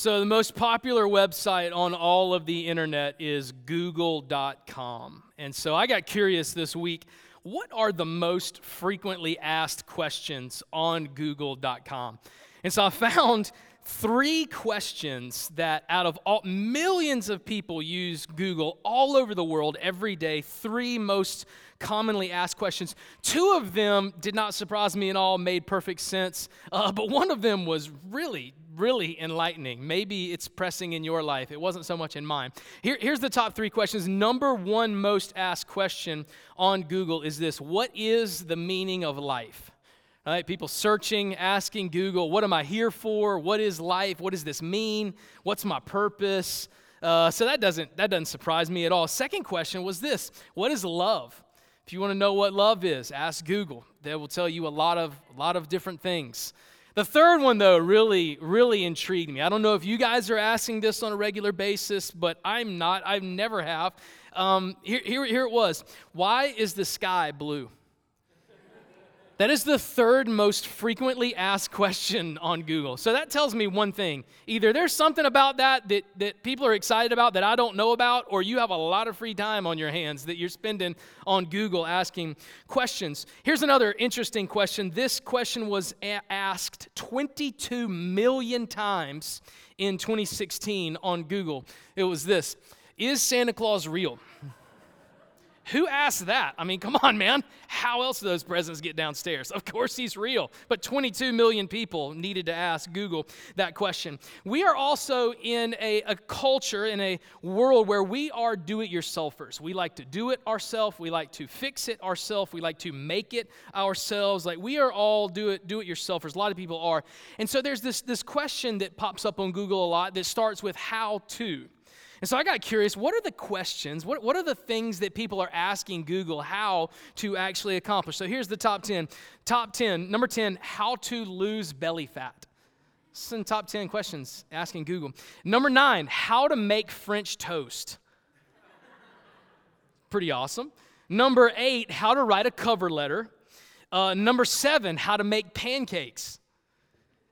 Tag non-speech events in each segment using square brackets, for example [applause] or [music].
So, the most popular website on all of the internet is google.com. And so, I got curious this week what are the most frequently asked questions on google.com? And so, I found three questions that out of all millions of people use Google all over the world every day, three most commonly asked questions. Two of them did not surprise me at all, made perfect sense, uh, but one of them was really really enlightening. Maybe it's pressing in your life. It wasn't so much in mine. Here, here's the top three questions. Number one most asked question on Google is this What is the meaning of life? All right, people searching, asking Google, What am I here for? What is life? What does this mean? What's my purpose? Uh, so that doesn't that doesn't surprise me at all. Second question was this: What is love? If you want to know what love is, ask Google. They will tell you a lot of a lot of different things. The third one, though, really, really intrigued me. I don't know if you guys are asking this on a regular basis, but I'm not. I've never have. Um, here, here, here it was. Why is the sky blue? That is the third most frequently asked question on Google. So that tells me one thing. Either there's something about that, that that people are excited about that I don't know about, or you have a lot of free time on your hands that you're spending on Google asking questions. Here's another interesting question. This question was a- asked 22 million times in 2016 on Google. It was this Is Santa Claus real? Who asked that? I mean, come on, man. How else do those presents get downstairs? Of course, he's real. But 22 million people needed to ask Google that question. We are also in a, a culture, in a world where we are do it yourselfers. We like to do it ourselves. We like to fix it ourselves. We like to make it ourselves. Like we are all do it do it yourselfers. A lot of people are. And so there's this, this question that pops up on Google a lot that starts with how to. And so I got curious what are the questions, what, what are the things that people are asking Google how to actually accomplish? So here's the top 10. Top 10, number 10, how to lose belly fat. Some top 10 questions asking Google. Number nine, how to make French toast. Pretty awesome. Number eight, how to write a cover letter. Uh, number seven, how to make pancakes.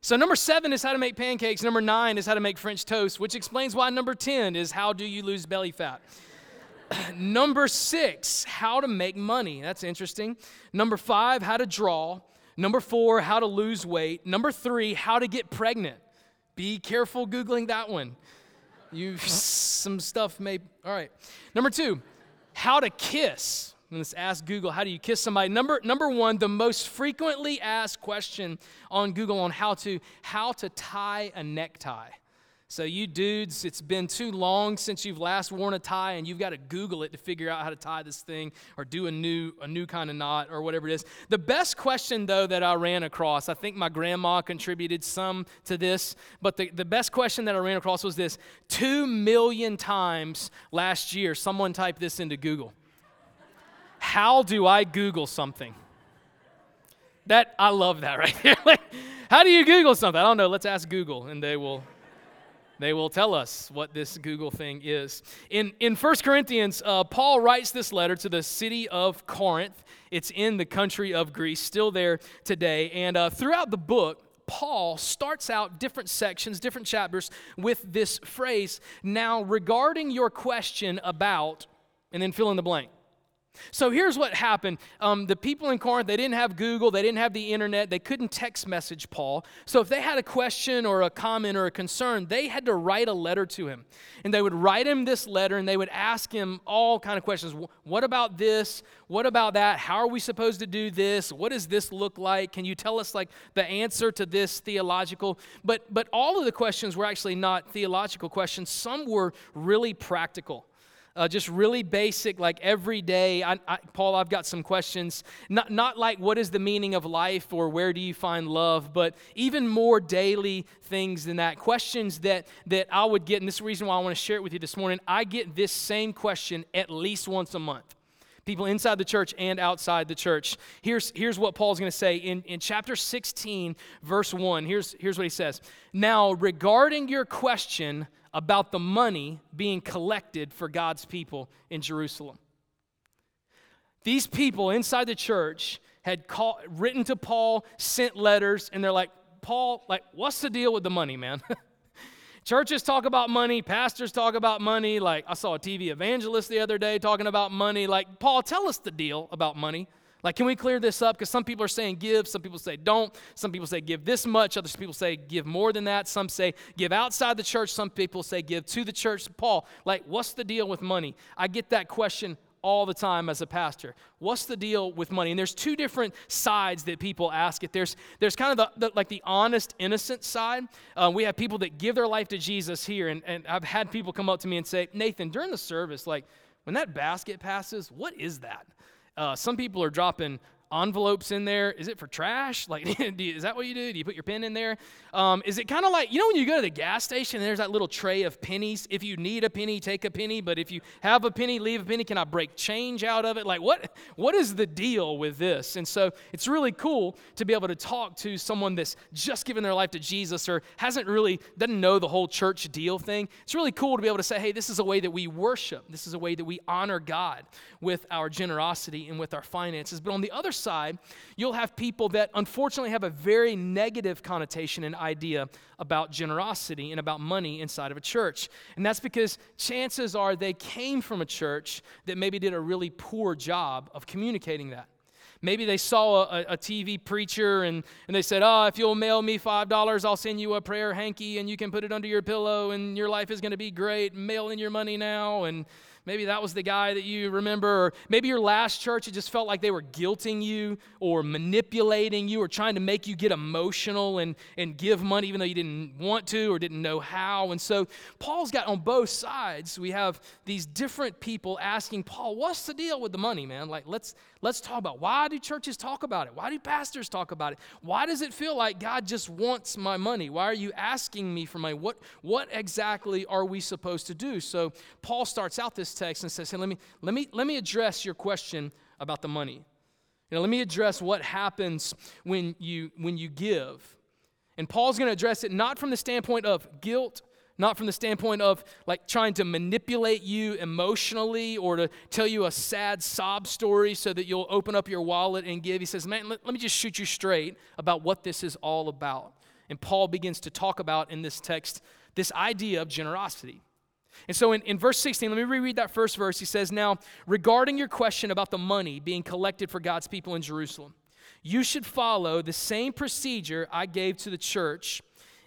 So, number seven is how to make pancakes. Number nine is how to make French toast, which explains why number 10 is how do you lose belly fat. [clears throat] number six, how to make money. That's interesting. Number five, how to draw. Number four, how to lose weight. Number three, how to get pregnant. Be careful Googling that one. You, [laughs] some stuff may, all right. Number two, how to kiss. Let's ask Google, how do you kiss somebody? Number, number one, the most frequently asked question on Google on how to, how to tie a necktie. So, you dudes, it's been too long since you've last worn a tie, and you've got to Google it to figure out how to tie this thing or do a new, a new kind of knot or whatever it is. The best question, though, that I ran across, I think my grandma contributed some to this, but the, the best question that I ran across was this two million times last year, someone typed this into Google. How do I Google something? That I love that [laughs] right there. how do you Google something? I don't know. Let's ask Google, and they will they will tell us what this Google thing is. In, in 1 Corinthians, uh, Paul writes this letter to the city of Corinth. It's in the country of Greece, still there today. And uh, throughout the book, Paul starts out different sections, different chapters with this phrase Now, regarding your question about, and then fill in the blank. So here's what happened. Um, the people in Corinth, they didn't have Google, they didn't have the internet, they couldn't text message Paul. So if they had a question or a comment or a concern, they had to write a letter to him. And they would write him this letter and they would ask him all kind of questions. What about this? What about that? How are we supposed to do this? What does this look like? Can you tell us like the answer to this theological? But but all of the questions were actually not theological questions. Some were really practical. Uh, just really basic, like every day. I, I, Paul, I've got some questions. Not, not like what is the meaning of life or where do you find love, but even more daily things than that. Questions that, that I would get, and this is the reason why I want to share it with you this morning. I get this same question at least once a month people inside the church and outside the church. Here's, here's what Paul's going to say in, in chapter 16, verse 1. Here's, here's what he says Now, regarding your question about the money being collected for God's people in Jerusalem. These people inside the church had call, written to Paul, sent letters, and they're like, Paul, like, what's the deal with the money, man? [laughs] Churches talk about money, pastors talk about money. Like, I saw a TV evangelist the other day talking about money. Like, Paul, tell us the deal about money. Like, can we clear this up? Because some people are saying give, some people say don't, some people say give this much, other people say give more than that, some say give outside the church, some people say give to the church. Paul, like, what's the deal with money? I get that question all the time as a pastor. What's the deal with money? And there's two different sides that people ask it. There's, there's kind of the, the like the honest, innocent side. Uh, we have people that give their life to Jesus here, and, and I've had people come up to me and say, Nathan, during the service, like when that basket passes, what is that? Uh, some people are dropping envelopes in there. Is it for trash? Like, [laughs] you, is that what you do? Do you put your pen in there? Um, is it kind of like, you know, when you go to the gas station there's that little tray of pennies? If you need a penny, take a penny. But if you have a penny, leave a penny. Can I break change out of it? Like, what, what is the deal with this? And so it's really cool to be able to talk to someone that's just given their life to Jesus or hasn't really, doesn't know the whole church deal thing. It's really cool to be able to say, hey, this is a way that we worship. This is a way that we honor God with our generosity and with our finances. But on the other side, you'll have people that unfortunately have a very negative connotation and idea about generosity and about money inside of a church. And that's because chances are they came from a church that maybe did a really poor job of communicating that. Maybe they saw a, a, TV preacher and, and they said, Oh, if you'll mail me $5, I'll send you a prayer hanky and you can put it under your pillow and your life is going to be great. Mail in your money now. And Maybe that was the guy that you remember. Or maybe your last church, it just felt like they were guilting you or manipulating you or trying to make you get emotional and, and give money even though you didn't want to or didn't know how. And so Paul's got on both sides, we have these different people asking Paul, what's the deal with the money, man? Like, let's, let's talk about why do churches talk about it? Why do pastors talk about it? Why does it feel like God just wants my money? Why are you asking me for money? What, what exactly are we supposed to do? So Paul starts out this text and says, hey, let me, let me, let me address your question about the money. You know, let me address what happens when you, when you give. And Paul's going to address it not from the standpoint of guilt, not from the standpoint of like trying to manipulate you emotionally or to tell you a sad sob story so that you'll open up your wallet and give. He says, Man, let, let me just shoot you straight about what this is all about. And Paul begins to talk about in this text this idea of generosity. And so in, in verse 16, let me reread that first verse. He says, Now, regarding your question about the money being collected for God's people in Jerusalem, you should follow the same procedure I gave to the church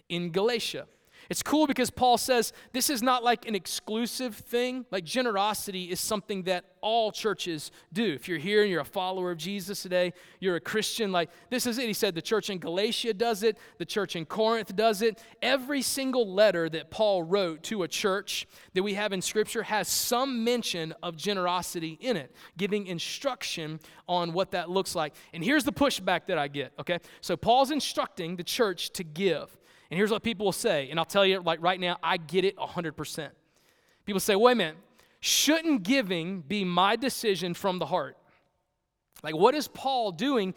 in Galatia. It's cool because Paul says this is not like an exclusive thing. Like generosity is something that all churches do. If you're here and you're a follower of Jesus today, you're a Christian, like this is it. He said the church in Galatia does it, the church in Corinth does it. Every single letter that Paul wrote to a church that we have in Scripture has some mention of generosity in it, giving instruction on what that looks like. And here's the pushback that I get, okay? So Paul's instructing the church to give. And here's what people will say, and I'll tell you like right now, I get it 100%. People say, wait a minute, shouldn't giving be my decision from the heart? Like, what is Paul doing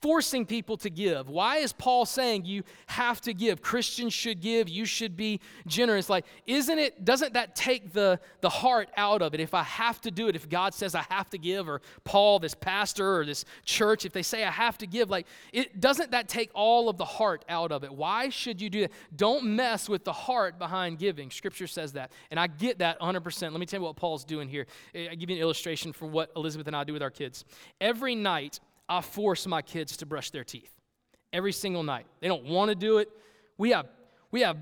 forcing people to give. Why is Paul saying you have to give? Christians should give, you should be generous. Like, isn't it, doesn't that take the, the heart out of it? If I have to do it, if God says I have to give, or Paul, this pastor, or this church, if they say I have to give, like, it doesn't that take all of the heart out of it? Why should you do that? Don't mess with the heart behind giving. Scripture says that. And I get that 100%. Let me tell you what Paul's doing here. I give you an illustration for what Elizabeth and I do with our kids. Every night, I force my kids to brush their teeth every single night. They don't want to do it. We have, we have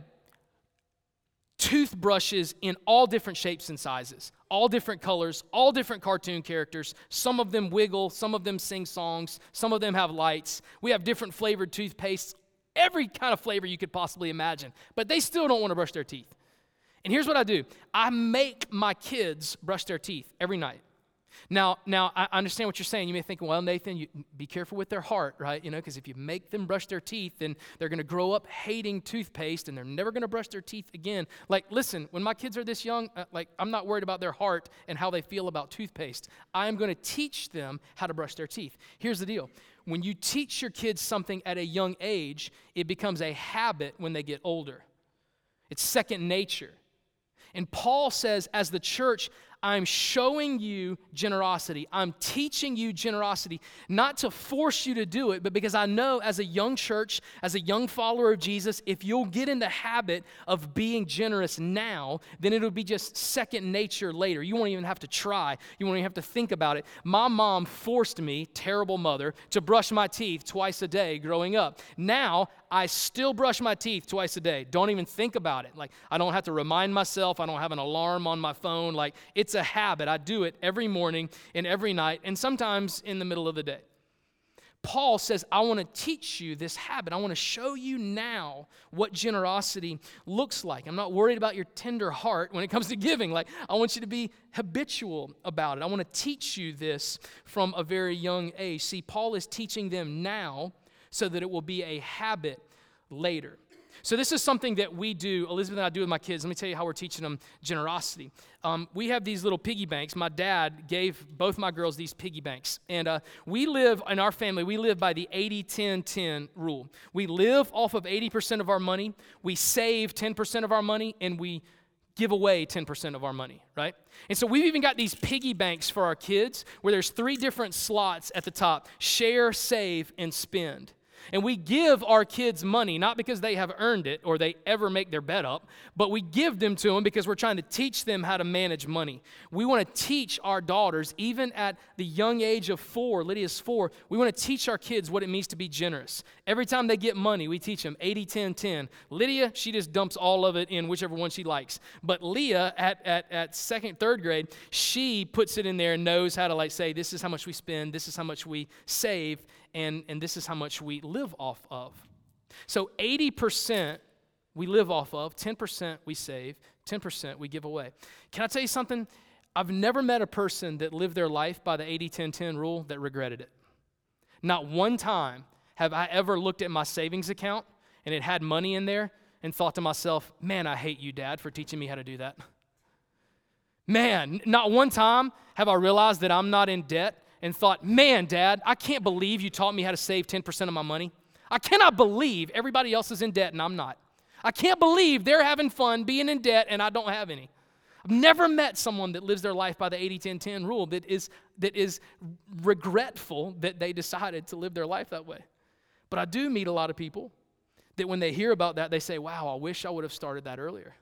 toothbrushes in all different shapes and sizes, all different colors, all different cartoon characters. Some of them wiggle, some of them sing songs, some of them have lights. We have different flavored toothpastes, every kind of flavor you could possibly imagine, but they still don't want to brush their teeth. And here's what I do I make my kids brush their teeth every night. Now, now I understand what you're saying. You may think, well, Nathan, you, be careful with their heart, right? You know, because if you make them brush their teeth, then they're going to grow up hating toothpaste and they're never going to brush their teeth again. Like, listen, when my kids are this young, uh, like, I'm not worried about their heart and how they feel about toothpaste. I am going to teach them how to brush their teeth. Here's the deal when you teach your kids something at a young age, it becomes a habit when they get older. It's second nature. And Paul says, as the church, I'm showing you generosity. I'm teaching you generosity, not to force you to do it, but because I know as a young church, as a young follower of Jesus, if you'll get in the habit of being generous now, then it'll be just second nature later. You won't even have to try, you won't even have to think about it. My mom forced me, terrible mother, to brush my teeth twice a day growing up. Now, I still brush my teeth twice a day. Don't even think about it. Like, I don't have to remind myself, I don't have an alarm on my phone. Like, it's a habit. I do it every morning and every night, and sometimes in the middle of the day. Paul says, I want to teach you this habit. I want to show you now what generosity looks like. I'm not worried about your tender heart when it comes to giving. Like, I want you to be habitual about it. I want to teach you this from a very young age. See, Paul is teaching them now so that it will be a habit later. So, this is something that we do, Elizabeth and I do with my kids. Let me tell you how we're teaching them generosity. Um, we have these little piggy banks. My dad gave both my girls these piggy banks. And uh, we live, in our family, we live by the 80 10 10 rule. We live off of 80% of our money, we save 10% of our money, and we give away 10% of our money, right? And so we've even got these piggy banks for our kids where there's three different slots at the top share, save, and spend. And we give our kids money, not because they have earned it or they ever make their bed up, but we give them to them because we're trying to teach them how to manage money. We want to teach our daughters, even at the young age of four, Lydia's four, we want to teach our kids what it means to be generous. Every time they get money, we teach them 80, 10, 10. Lydia, she just dumps all of it in whichever one she likes. But Leah, at, at, at second, third grade, she puts it in there and knows how to like say, this is how much we spend, this is how much we save and, and this is how much we live off of. So 80% we live off of, 10% we save, 10% we give away. Can I tell you something? I've never met a person that lived their life by the 80 10 10 rule that regretted it. Not one time have I ever looked at my savings account and it had money in there and thought to myself, man, I hate you, Dad, for teaching me how to do that. Man, not one time have I realized that I'm not in debt and thought, man, Dad, I can't believe you taught me how to save 10% of my money. I cannot believe everybody else is in debt and I'm not. I can't believe they're having fun being in debt and I don't have any. I've never met someone that lives their life by the 80 10 10 rule that is, that is regretful that they decided to live their life that way. But I do meet a lot of people that when they hear about that, they say, wow, I wish I would have started that earlier.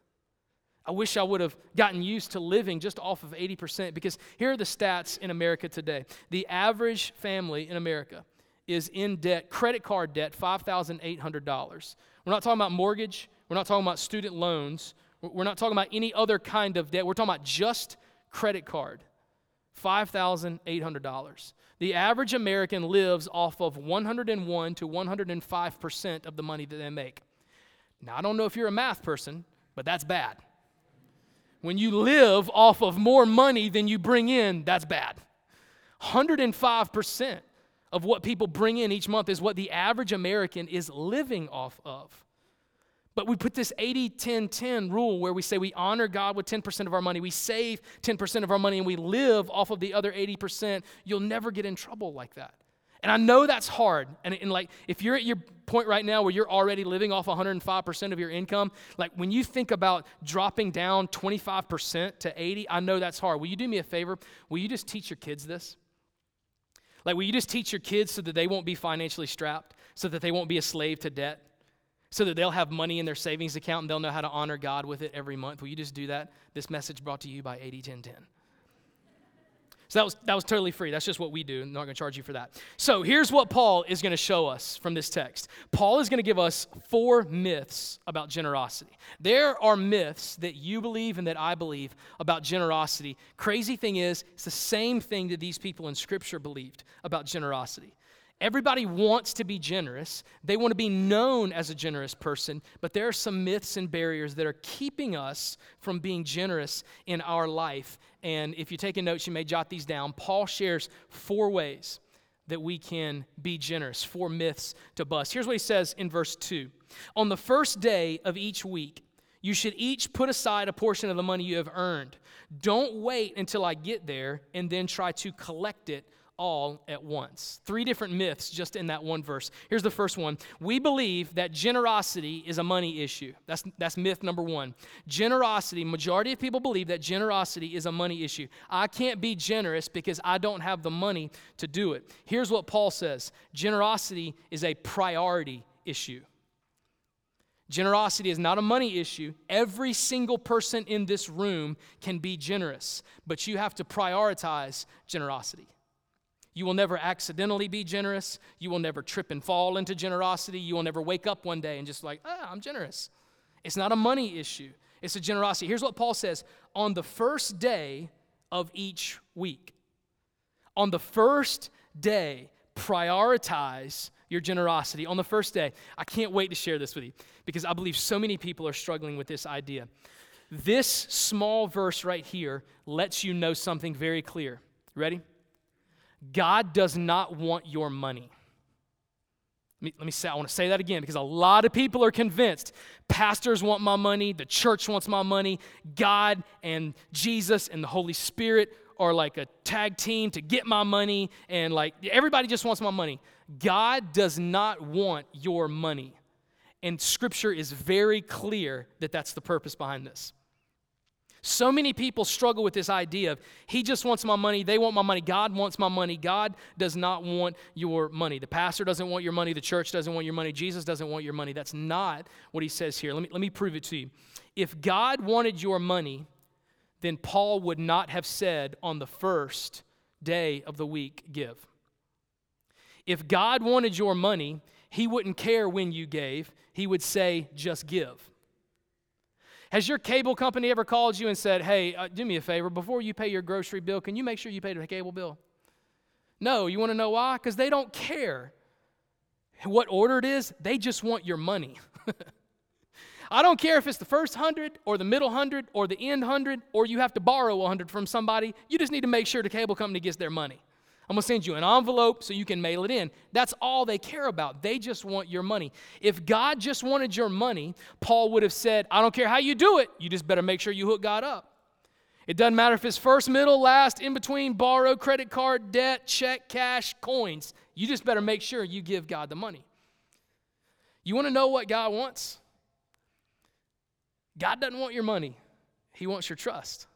I wish I would have gotten used to living just off of 80% because here are the stats in America today. The average family in America is in debt, credit card debt, $5,800. We're not talking about mortgage, we're not talking about student loans, we're not talking about any other kind of debt. We're talking about just credit card. $5,800. The average American lives off of 101 to 105% of the money that they make. Now, I don't know if you're a math person, but that's bad. When you live off of more money than you bring in, that's bad. 105% of what people bring in each month is what the average American is living off of. But we put this 80 10 10 rule where we say we honor God with 10% of our money, we save 10% of our money, and we live off of the other 80%. You'll never get in trouble like that. And I know that's hard. And, and like, if you're at your point right now where you're already living off 105% of your income, like when you think about dropping down 25% to 80, I know that's hard. Will you do me a favor? Will you just teach your kids this? Like, will you just teach your kids so that they won't be financially strapped, so that they won't be a slave to debt, so that they'll have money in their savings account and they'll know how to honor God with it every month? Will you just do that? This message brought to you by 80 10 10. So that was, that was totally free. That's just what we do. I'm not going to charge you for that. So here's what Paul is going to show us from this text Paul is going to give us four myths about generosity. There are myths that you believe and that I believe about generosity. Crazy thing is, it's the same thing that these people in Scripture believed about generosity. Everybody wants to be generous. They want to be known as a generous person, but there are some myths and barriers that are keeping us from being generous in our life. And if you're taking notes, you may jot these down. Paul shares four ways that we can be generous, four myths to bust. Here's what he says in verse 2 On the first day of each week, you should each put aside a portion of the money you have earned. Don't wait until I get there and then try to collect it all at once. Three different myths just in that one verse. Here's the first one. We believe that generosity is a money issue. That's, that's myth number one. Generosity, majority of people believe that generosity is a money issue. I can't be generous because I don't have the money to do it. Here's what Paul says generosity is a priority issue. Generosity is not a money issue. Every single person in this room can be generous, but you have to prioritize generosity. You will never accidentally be generous. You will never trip and fall into generosity. You will never wake up one day and just like, ah, I'm generous. It's not a money issue, it's a generosity. Here's what Paul says on the first day of each week. On the first day, prioritize your generosity. On the first day, I can't wait to share this with you because I believe so many people are struggling with this idea. This small verse right here lets you know something very clear. Ready? God does not want your money. Let me, let me say, I want to say that again because a lot of people are convinced pastors want my money, the church wants my money, God and Jesus and the Holy Spirit are like a tag team to get my money, and like everybody just wants my money. God does not want your money. And scripture is very clear that that's the purpose behind this. So many people struggle with this idea of he just wants my money, they want my money, God wants my money. God does not want your money. The pastor doesn't want your money, the church doesn't want your money, Jesus doesn't want your money. That's not what he says here. Let me, let me prove it to you. If God wanted your money, then Paul would not have said on the first day of the week, give. If God wanted your money, he wouldn't care when you gave, he would say, just give. Has your cable company ever called you and said, hey, uh, do me a favor, before you pay your grocery bill, can you make sure you pay the cable bill? No, you want to know why? Because they don't care what order it is, they just want your money. [laughs] I don't care if it's the first hundred or the middle hundred or the end hundred or you have to borrow a hundred from somebody. You just need to make sure the cable company gets their money. I'm going to send you an envelope so you can mail it in. That's all they care about. They just want your money. If God just wanted your money, Paul would have said, I don't care how you do it, you just better make sure you hook God up. It doesn't matter if it's first, middle, last, in between, borrow, credit card, debt, check, cash, coins. You just better make sure you give God the money. You want to know what God wants? God doesn't want your money, He wants your trust.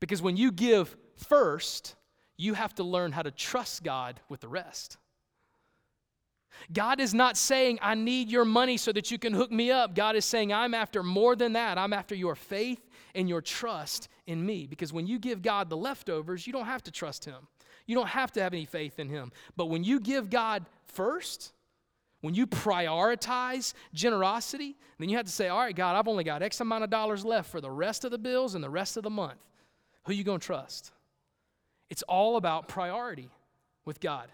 Because when you give first, you have to learn how to trust God with the rest. God is not saying, I need your money so that you can hook me up. God is saying, I'm after more than that. I'm after your faith and your trust in me. Because when you give God the leftovers, you don't have to trust Him. You don't have to have any faith in Him. But when you give God first, when you prioritize generosity, then you have to say, All right, God, I've only got X amount of dollars left for the rest of the bills and the rest of the month. Who you going to trust? It's all about priority with God.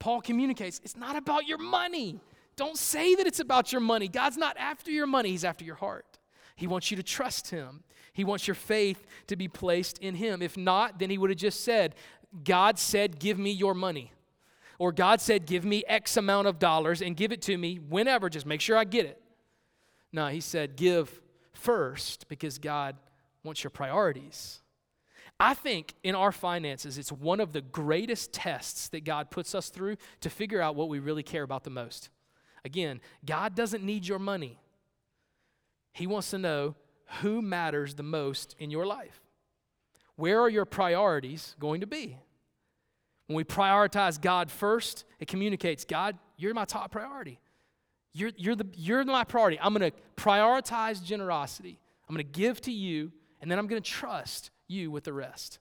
Paul communicates it's not about your money. Don't say that it's about your money. God's not after your money, He's after your heart. He wants you to trust Him, He wants your faith to be placed in Him. If not, then He would have just said, God said, Give me your money. Or God said, Give me X amount of dollars and give it to me whenever, just make sure I get it. No, He said, Give first because God wants your priorities. I think in our finances, it's one of the greatest tests that God puts us through to figure out what we really care about the most. Again, God doesn't need your money, He wants to know who matters the most in your life. Where are your priorities going to be? When we prioritize God first, it communicates God, you're my top priority. You're, you're, the, you're my priority. I'm going to prioritize generosity. I'm going to give to you, and then I'm going to trust you with the rest.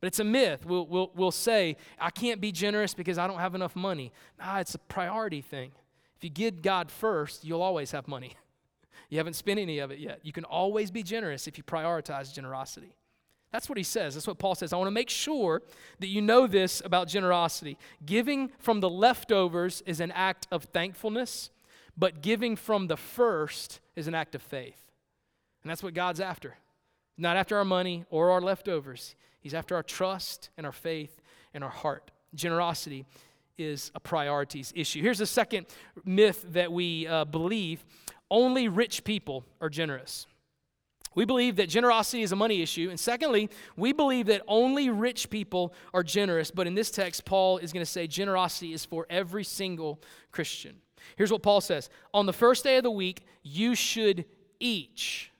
But it's a myth. We'll, we'll, we'll say, I can't be generous because I don't have enough money. Nah, it's a priority thing. If you give God first, you'll always have money. [laughs] You haven't spent any of it yet. You can always be generous if you prioritize generosity. That's what he says. That's what Paul says. I want to make sure that you know this about generosity. Giving from the leftovers is an act of thankfulness, but giving from the first is an act of faith. And that's what God's after. Not after our money or our leftovers. He's after our trust and our faith and our heart. Generosity is a priorities issue. Here's the second myth that we uh, believe only rich people are generous. We believe that generosity is a money issue. And secondly, we believe that only rich people are generous. But in this text, Paul is going to say generosity is for every single Christian. Here's what Paul says On the first day of the week, you should each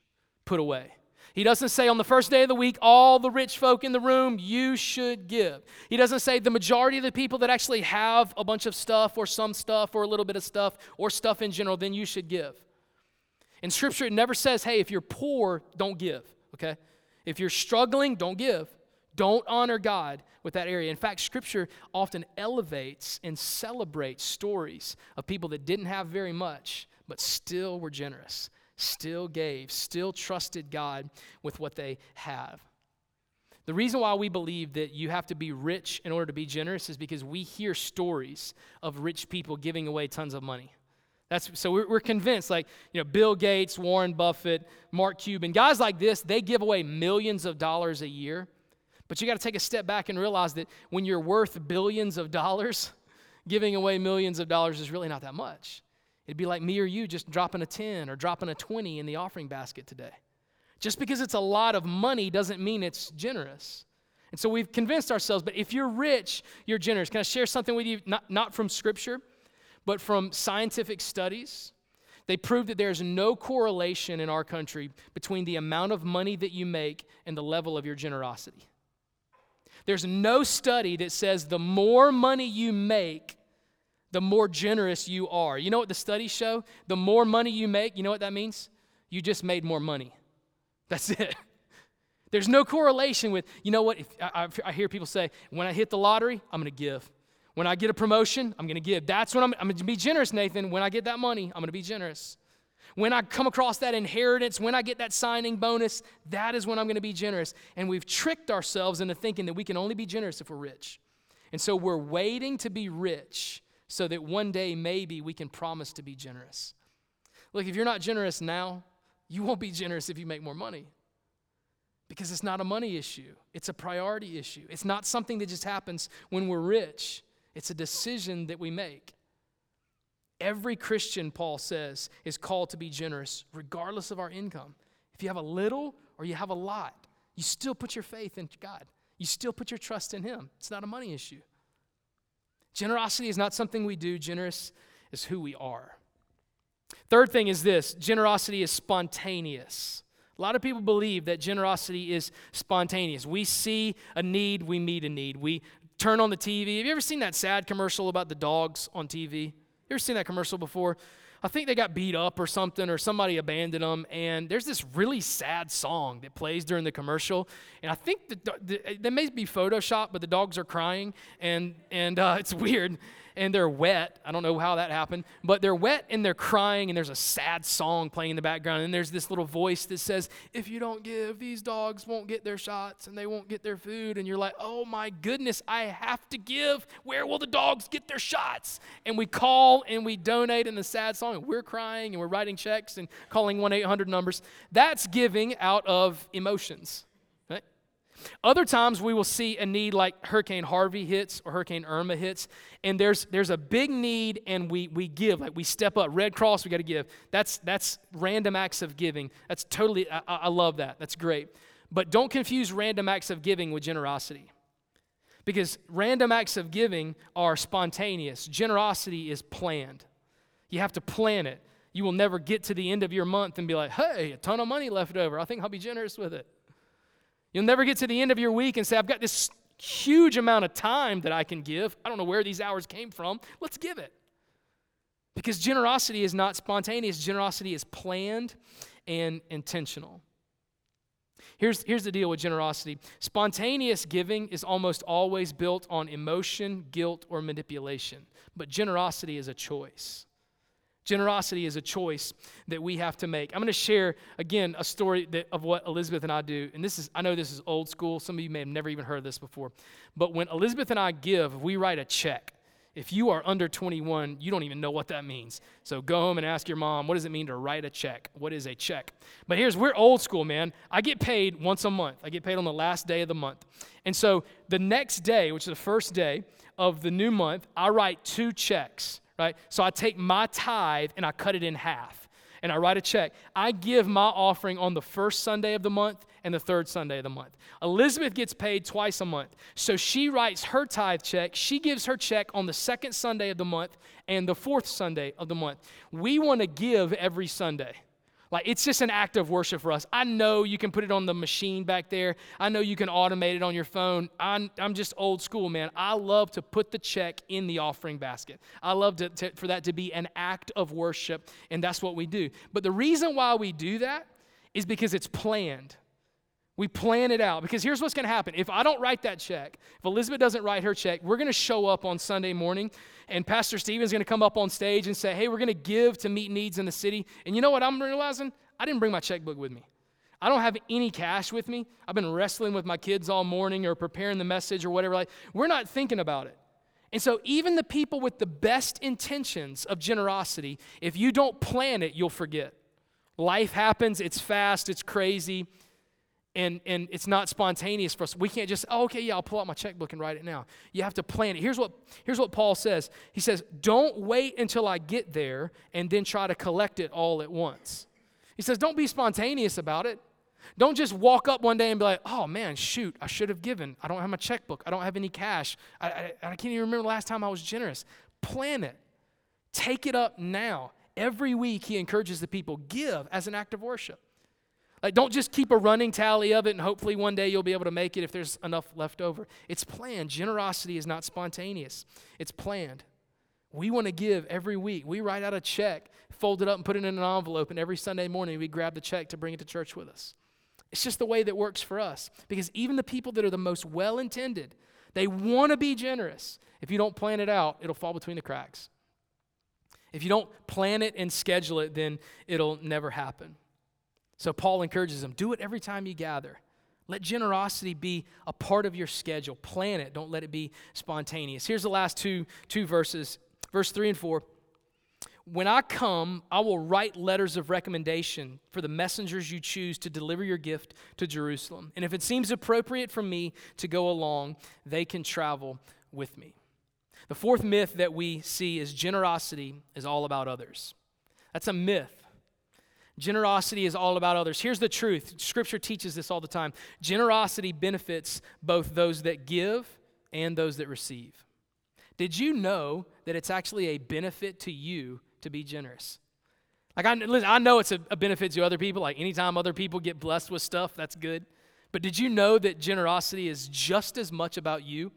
put away. He doesn't say on the first day of the week, all the rich folk in the room, you should give. He doesn't say the majority of the people that actually have a bunch of stuff or some stuff or a little bit of stuff or stuff in general, then you should give. In Scripture, it never says, hey, if you're poor, don't give, okay? If you're struggling, don't give. Don't honor God with that area. In fact, Scripture often elevates and celebrates stories of people that didn't have very much, but still were generous, still gave, still trusted God with what they have. The reason why we believe that you have to be rich in order to be generous is because we hear stories of rich people giving away tons of money. That's, so we're, we're convinced, like, you know, Bill Gates, Warren Buffett, Mark Cuban, guys like this, they give away millions of dollars a year. But you got to take a step back and realize that when you're worth billions of dollars, [laughs] giving away millions of dollars is really not that much. It'd be like me or you just dropping a 10 or dropping a 20 in the offering basket today. Just because it's a lot of money doesn't mean it's generous. And so we've convinced ourselves, but if you're rich, you're generous. Can I share something with you, not, not from Scripture, but from scientific studies. They prove that there's no correlation in our country between the amount of money that you make and the level of your generosity. There's no study that says the more money you make, the more generous you are. You know what the studies show? The more money you make, you know what that means? You just made more money. That's [laughs] it. There's no correlation with, you know what? If, I, I hear people say, when I hit the lottery, I'm going to give. When I get a promotion, I'm going to give. That's when I'm, I'm going to be generous, Nathan. When I get that money, I'm going to be generous. When I come across that inheritance, when I get that signing bonus, that is when I'm going to be generous. And we've tricked ourselves into thinking that we can only be generous if we're rich. And so we're waiting to be rich so that one day maybe we can promise to be generous. Look, if you're not generous now, you won't be generous if you make more money. Because it's not a money issue, it's a priority issue. It's not something that just happens when we're rich. It's a decision that we make. Every Christian, Paul says, is called to be generous, regardless of our income. If you have a little or you have a lot, you still put your faith in God. You still put your trust in Him. It's not a money issue. Generosity is not something we do, generous is who we are. Third thing is this generosity is spontaneous. A lot of people believe that generosity is spontaneous. We see a need, we meet a need. We turn on the TV. Have you ever seen that sad commercial about the dogs on TV? You ever seen that commercial before? I think they got beat up or something, or somebody abandoned them. And there's this really sad song that plays during the commercial. And I think that the, they may be Photoshop, but the dogs are crying, and and uh, [laughs] it's weird and they're wet. I don't know how that happened, but they're wet and they're crying, and there's a sad song playing in the background. And there's this little voice that says, If you don't give, these dogs won't get their shots and they won't get their food. And you're like, Oh my goodness, I have to give. Where will the dogs get their shots? And we call and we donate in the sad song, and we're crying and we're writing checks and calling 1 800 numbers. That's giving out of emotions. Other times we will see a need like Hurricane Harvey hits or Hurricane Irma hits, and there's there's a big need, and we we give, like we step up. Red Cross, we got to give. That's that's random acts of giving. That's totally, I, I love that. That's great. But don't confuse random acts of giving with generosity. Because random acts of giving are spontaneous. Generosity is planned. You have to plan it. You will never get to the end of your month and be like, hey, a ton of money left over. I think I'll be generous with it. You'll never get to the end of your week and say, I've got this huge amount of time that I can give. I don't know where these hours came from. Let's give it. Because generosity is not spontaneous, generosity is planned and intentional. Here's, here's the deal with generosity spontaneous giving is almost always built on emotion, guilt, or manipulation, but generosity is a choice. Generosity is a choice that we have to make. I'm going to share again a story that, of what Elizabeth and I do. And this is, I know this is old school. Some of you may have never even heard this before. But when Elizabeth and I give, we write a check. If you are under 21, you don't even know what that means. So go home and ask your mom, what does it mean to write a check? What is a check? But here's, we're old school, man. I get paid once a month. I get paid on the last day of the month. And so the next day, which is the first day of the new month, I write two checks right? So I take my tithe and I cut it in half and I write a check. I give my offering on the first Sunday of the month and the third Sunday of the month. Elizabeth gets paid twice a month. So she writes her tithe check. She gives her check on the second Sunday of the month and the fourth Sunday of the month. We want to give every Sunday. Like it's just an act of worship for us. I know you can put it on the machine back there. I know you can automate it on your phone. I'm, I'm just old school, man. I love to put the check in the offering basket. I love to, to, for that to be an act of worship, and that's what we do. But the reason why we do that is because it's planned. We plan it out because here's what's going to happen. If I don't write that check, if Elizabeth doesn't write her check, we're going to show up on Sunday morning and Pastor Steven's going to come up on stage and say, Hey, we're going to give to meet needs in the city. And you know what I'm realizing? I didn't bring my checkbook with me. I don't have any cash with me. I've been wrestling with my kids all morning or preparing the message or whatever. Like, we're not thinking about it. And so, even the people with the best intentions of generosity, if you don't plan it, you'll forget. Life happens, it's fast, it's crazy and, and it's not spontaneous for us. We can't just, oh, okay, yeah, I'll pull out my checkbook and write it now. You have to plan it. Here's what, here's what Paul says He says, Don't wait until I get there and then try to collect it all at once. He says, Don't be spontaneous about it. Don't just walk up one day and be like, oh man, shoot, I should have given. I don't have my checkbook. I don't have any cash. I, I, I can't even remember the last time I was generous. Plan it. Take it up now. Every week, he encourages the people give as an act of worship. Like, don't just keep a running tally of it and hopefully one day you'll be able to make it if there's enough left over. It's planned. Generosity is not spontaneous, it's planned. We want to give every week. We write out a check, fold it up, and put it in an envelope, and every Sunday morning we grab the check to bring it to church with us. It's just the way that works for us. Because even the people that are the most well intended, they want to be generous. If you don't plan it out, it'll fall between the cracks. If you don't plan it and schedule it, then it'll never happen. So Paul encourages them do it every time you gather. Let generosity be a part of your schedule. Plan it. Don't let it be spontaneous. Here's the last two, two verses, verse 3 and 4. When I come, I will write letters of recommendation for the messengers you choose to deliver your gift to Jerusalem. And if it seems appropriate for me to go along, they can travel with me. The fourth myth that we see is generosity is all about others. That's a myth. Generosity is all about others. Here's the truth Scripture teaches this all the time generosity benefits both those that give and those that receive. Did you know that it's actually a benefit to you to be generous? Like, I, listen, I know it's a, a benefit to other people. Like, anytime other people get blessed with stuff, that's good. But did you know that generosity is just as much about you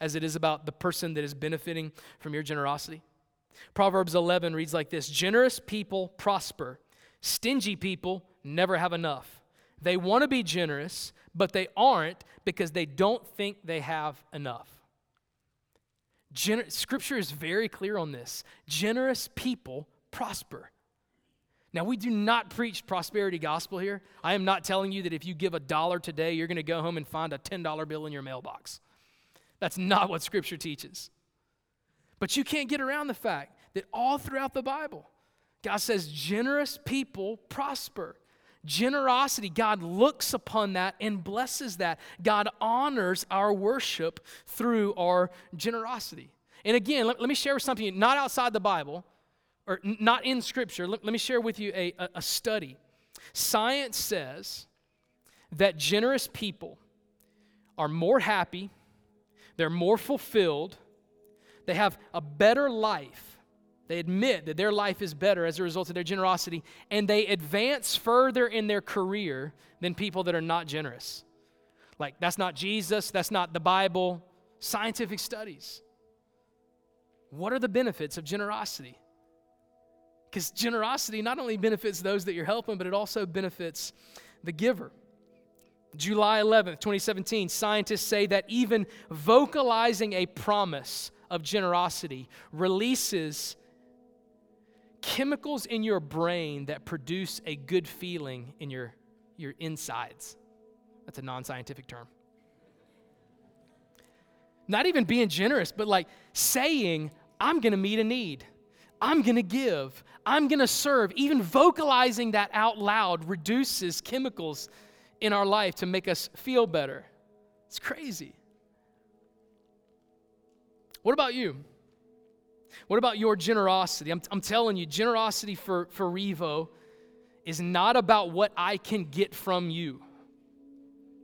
as it is about the person that is benefiting from your generosity? Proverbs 11 reads like this Generous people prosper Stingy people never have enough. They want to be generous, but they aren't because they don't think they have enough. Scripture is very clear on this. Generous people prosper. Now, we do not preach prosperity gospel here. I am not telling you that if you give a dollar today, you're going to go home and find a $10 bill in your mailbox. That's not what Scripture teaches. But you can't get around the fact that all throughout the Bible, God says, generous people prosper. Generosity, God looks upon that and blesses that. God honors our worship through our generosity. And again, let, let me share with something not outside the Bible or not in Scripture. Let, let, me share with you a, a, a study. Science says that generous people are more happy, they're more fulfilled, they have a better life they admit that their life is better as a result of their generosity, and they advance further in their career than people that are not generous. Like, that's not Jesus, that's not the Bible, scientific studies. What are the benefits of generosity? Because generosity not only benefits those that you're helping, but it also benefits the giver. July 11th, 2017, scientists say that even vocalizing a promise of generosity releases chemicals in your brain that produce a good feeling in your, your insides. That's a non scientific term. Not even being generous, but like saying, I'm gonna meet a need. I'm gonna give. I'm gonna serve. Even vocalizing that out loud reduces chemicals in our life to make us feel better. It's crazy. What about you? What about your generosity? I'm, I'm telling you, generosity for, for Revo is not about what I can get from you.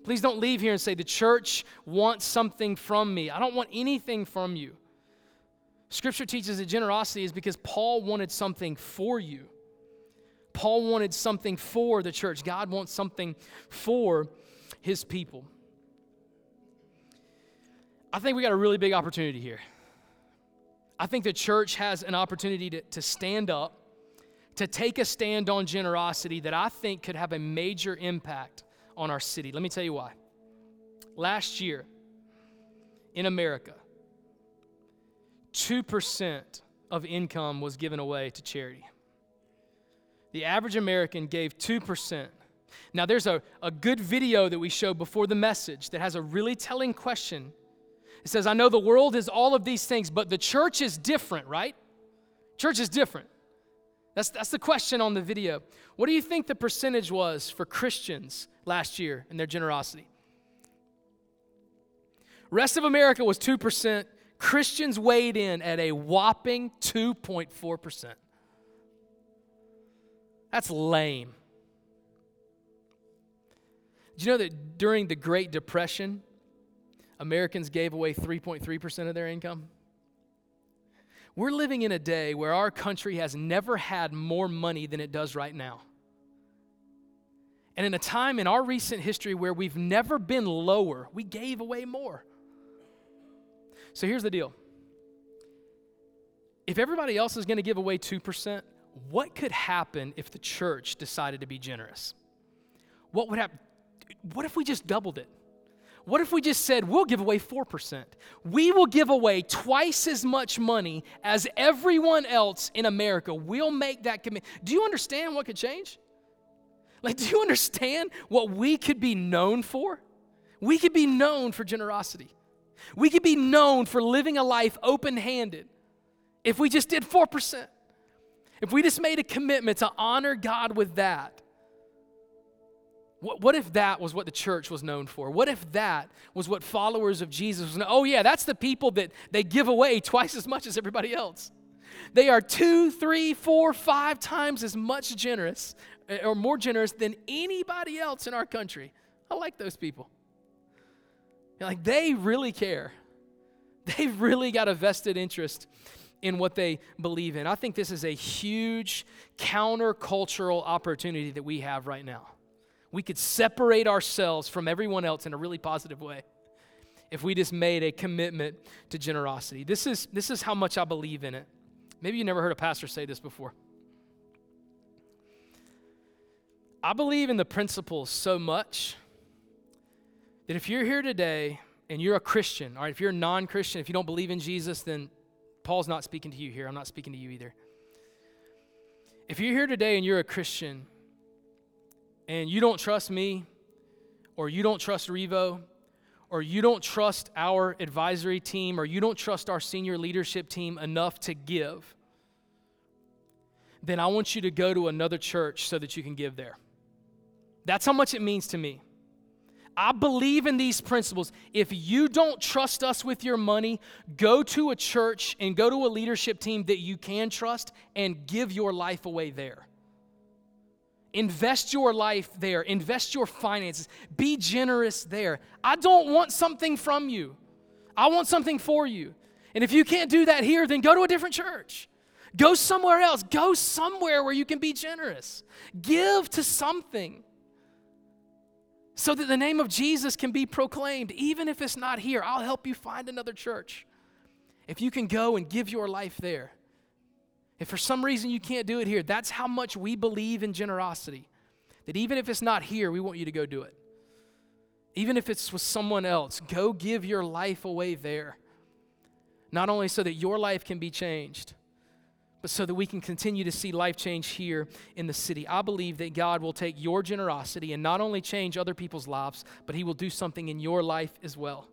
Please don't leave here and say, the church wants something from me. I don't want anything from you. Scripture teaches that generosity is because Paul wanted something for you. Paul wanted something for the church. God wants something for his people. I think we got a really big opportunity here. I think the church has an opportunity to, to stand up, to take a stand on generosity that I think could have a major impact on our city. Let me tell you why. Last year in America, 2% of income was given away to charity. The average American gave 2%. Now, there's a, a good video that we showed before the message that has a really telling question it says, I know the world is all of these things, but the church is different, right? Church is different. That's, that's the question on the video. What do you think the percentage was for Christians last year in their generosity? Rest of America was 2%. Christians weighed in at a whopping 2.4%. That's lame. Do you know that during the Great Depression, Americans gave away 3.3% of their income. We're living in a day where our country has never had more money than it does right now. And in a time in our recent history where we've never been lower, we gave away more. So here's the deal if everybody else is going to give away 2%, what could happen if the church decided to be generous? What would happen? What if we just doubled it? What if we just said, we'll give away 4%? We will give away twice as much money as everyone else in America. We'll make that commitment. Do you understand what could change? Like, do you understand what we could be known for? We could be known for generosity. We could be known for living a life open handed if we just did 4%. If we just made a commitment to honor God with that. What, what if that was what the church was known for? What if that was what followers of Jesus was? Oh, yeah, that's the people that they give away twice as much as everybody else. They are two, three, four, five times as much generous eh, or more generous than anybody else in our country. I like those people. Like, they really care. They've really got a vested interest in what they believe in. I think this is a huge countercultural opportunity that we have right now we could separate ourselves from everyone else in a really positive way if we just made a commitment to generosity. This is, this is how much I believe in it. Maybe you never heard a pastor say this before. I believe in the principles so much that if you're here today and you're a Christian, all right, if you're a non Christian, if you don't believe in Jesus, then Paul's not speaking to you here. I'm not speaking to you either. If you're here today and you're a Christian, and you don't trust me, or you don't trust Revo, or you don't trust our advisory team, or you don't trust our senior leadership team enough to give, then I want you to go to another church so that you can give there. That's how much it means to me. I believe in these principles. If you don't trust us with your money, go to a church and go to a leadership team that you can trust and give your life away there. Invest your life there, invest your finances, be generous there. I don't want something from you, I want something for you. And if you can't do that here, then go to a different church. Go somewhere else. Go somewhere where you can be generous. Give to something so that the name of Jesus can be proclaimed. Even if it's not here, I'll help you find another church. If you can go and give your life there. If for some reason you can't do it here, that's how much we believe in generosity. That even if it's not here, we want you to go do it. Even if it's with someone else, go give your life away there. Not only so that your life can be changed, but so that we can continue to see life change here in the city. I believe that God will take your generosity and not only change other people's lives, but He will do something in your life as well.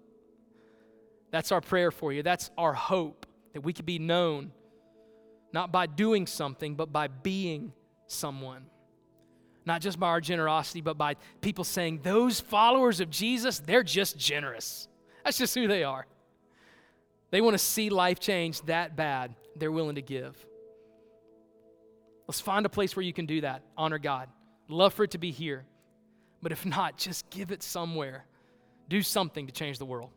That's our prayer for you. That's our hope that we could be known not by doing something, but by being someone. Not just by our generosity, but by people saying, those followers of Jesus, they're just generous. That's just who they are. They want to see life change that bad, they're willing to give. Let's find a place where you can do that. Honor God. Love for it to be here. But if not, just give it somewhere. Do something to change the world.